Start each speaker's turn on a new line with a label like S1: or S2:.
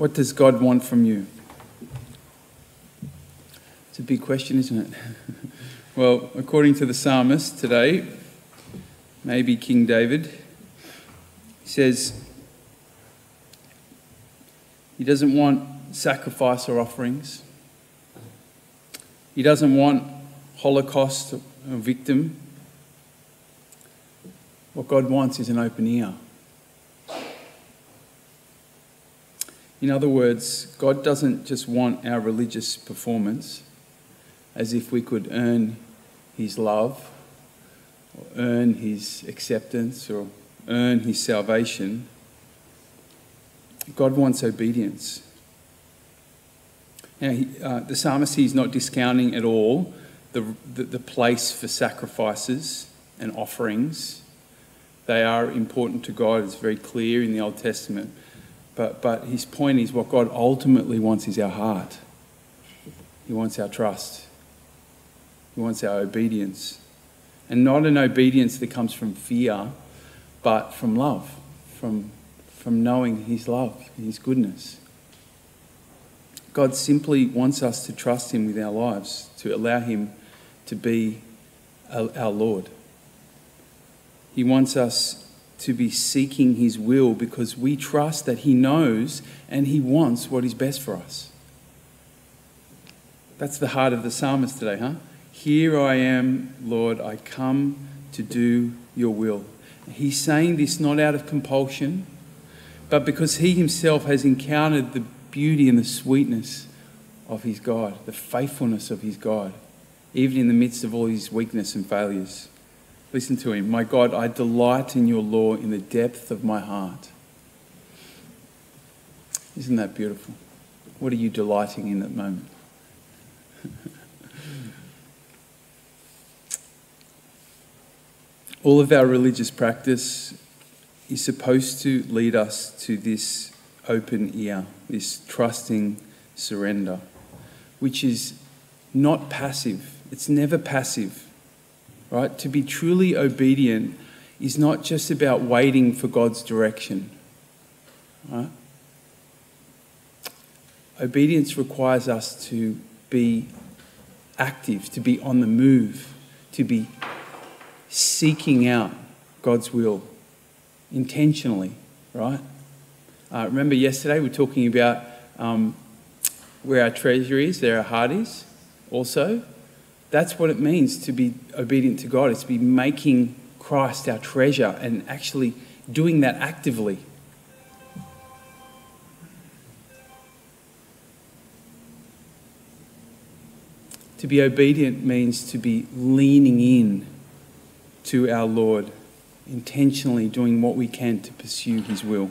S1: What does God want from you? It's a big question, isn't it? well, according to the psalmist today, maybe King David, he says he doesn't want sacrifice or offerings. He doesn't want Holocaust or victim. What God wants is an open ear. In other words, God doesn't just want our religious performance as if we could earn His love, or earn His acceptance, or earn His salvation. God wants obedience. Now, uh, the psalmist is not discounting at all the, the, the place for sacrifices and offerings. They are important to God, it's very clear in the Old Testament. But, but his point is what God ultimately wants is our heart. He wants our trust. He wants our obedience. And not an obedience that comes from fear, but from love, from, from knowing His love, His goodness. God simply wants us to trust Him with our lives, to allow Him to be our Lord. He wants us to be seeking His will because we trust that He knows and He wants what is best for us. That's the heart of the psalmist today, huh? Here I am, Lord, I come to do your will. He's saying this not out of compulsion, but because he himself has encountered the beauty and the sweetness of his God, the faithfulness of his God, even in the midst of all his weakness and failures. Listen to him. My God, I delight in your law in the depth of my heart. Isn't that beautiful? What are you delighting in at the moment? All of our religious practice is supposed to lead us to this open ear, this trusting surrender, which is not passive. It's never passive, right? To be truly obedient is not just about waiting for God's direction, right? Obedience requires us to be active, to be on the move, to be seeking out God's will intentionally, right? Uh, remember yesterday we were talking about um, where our treasure is, there are heart is also. That's what it means to be obedient to God. It's to be making Christ our treasure and actually doing that actively. To be obedient means to be leaning in to our Lord, intentionally doing what we can to pursue His will.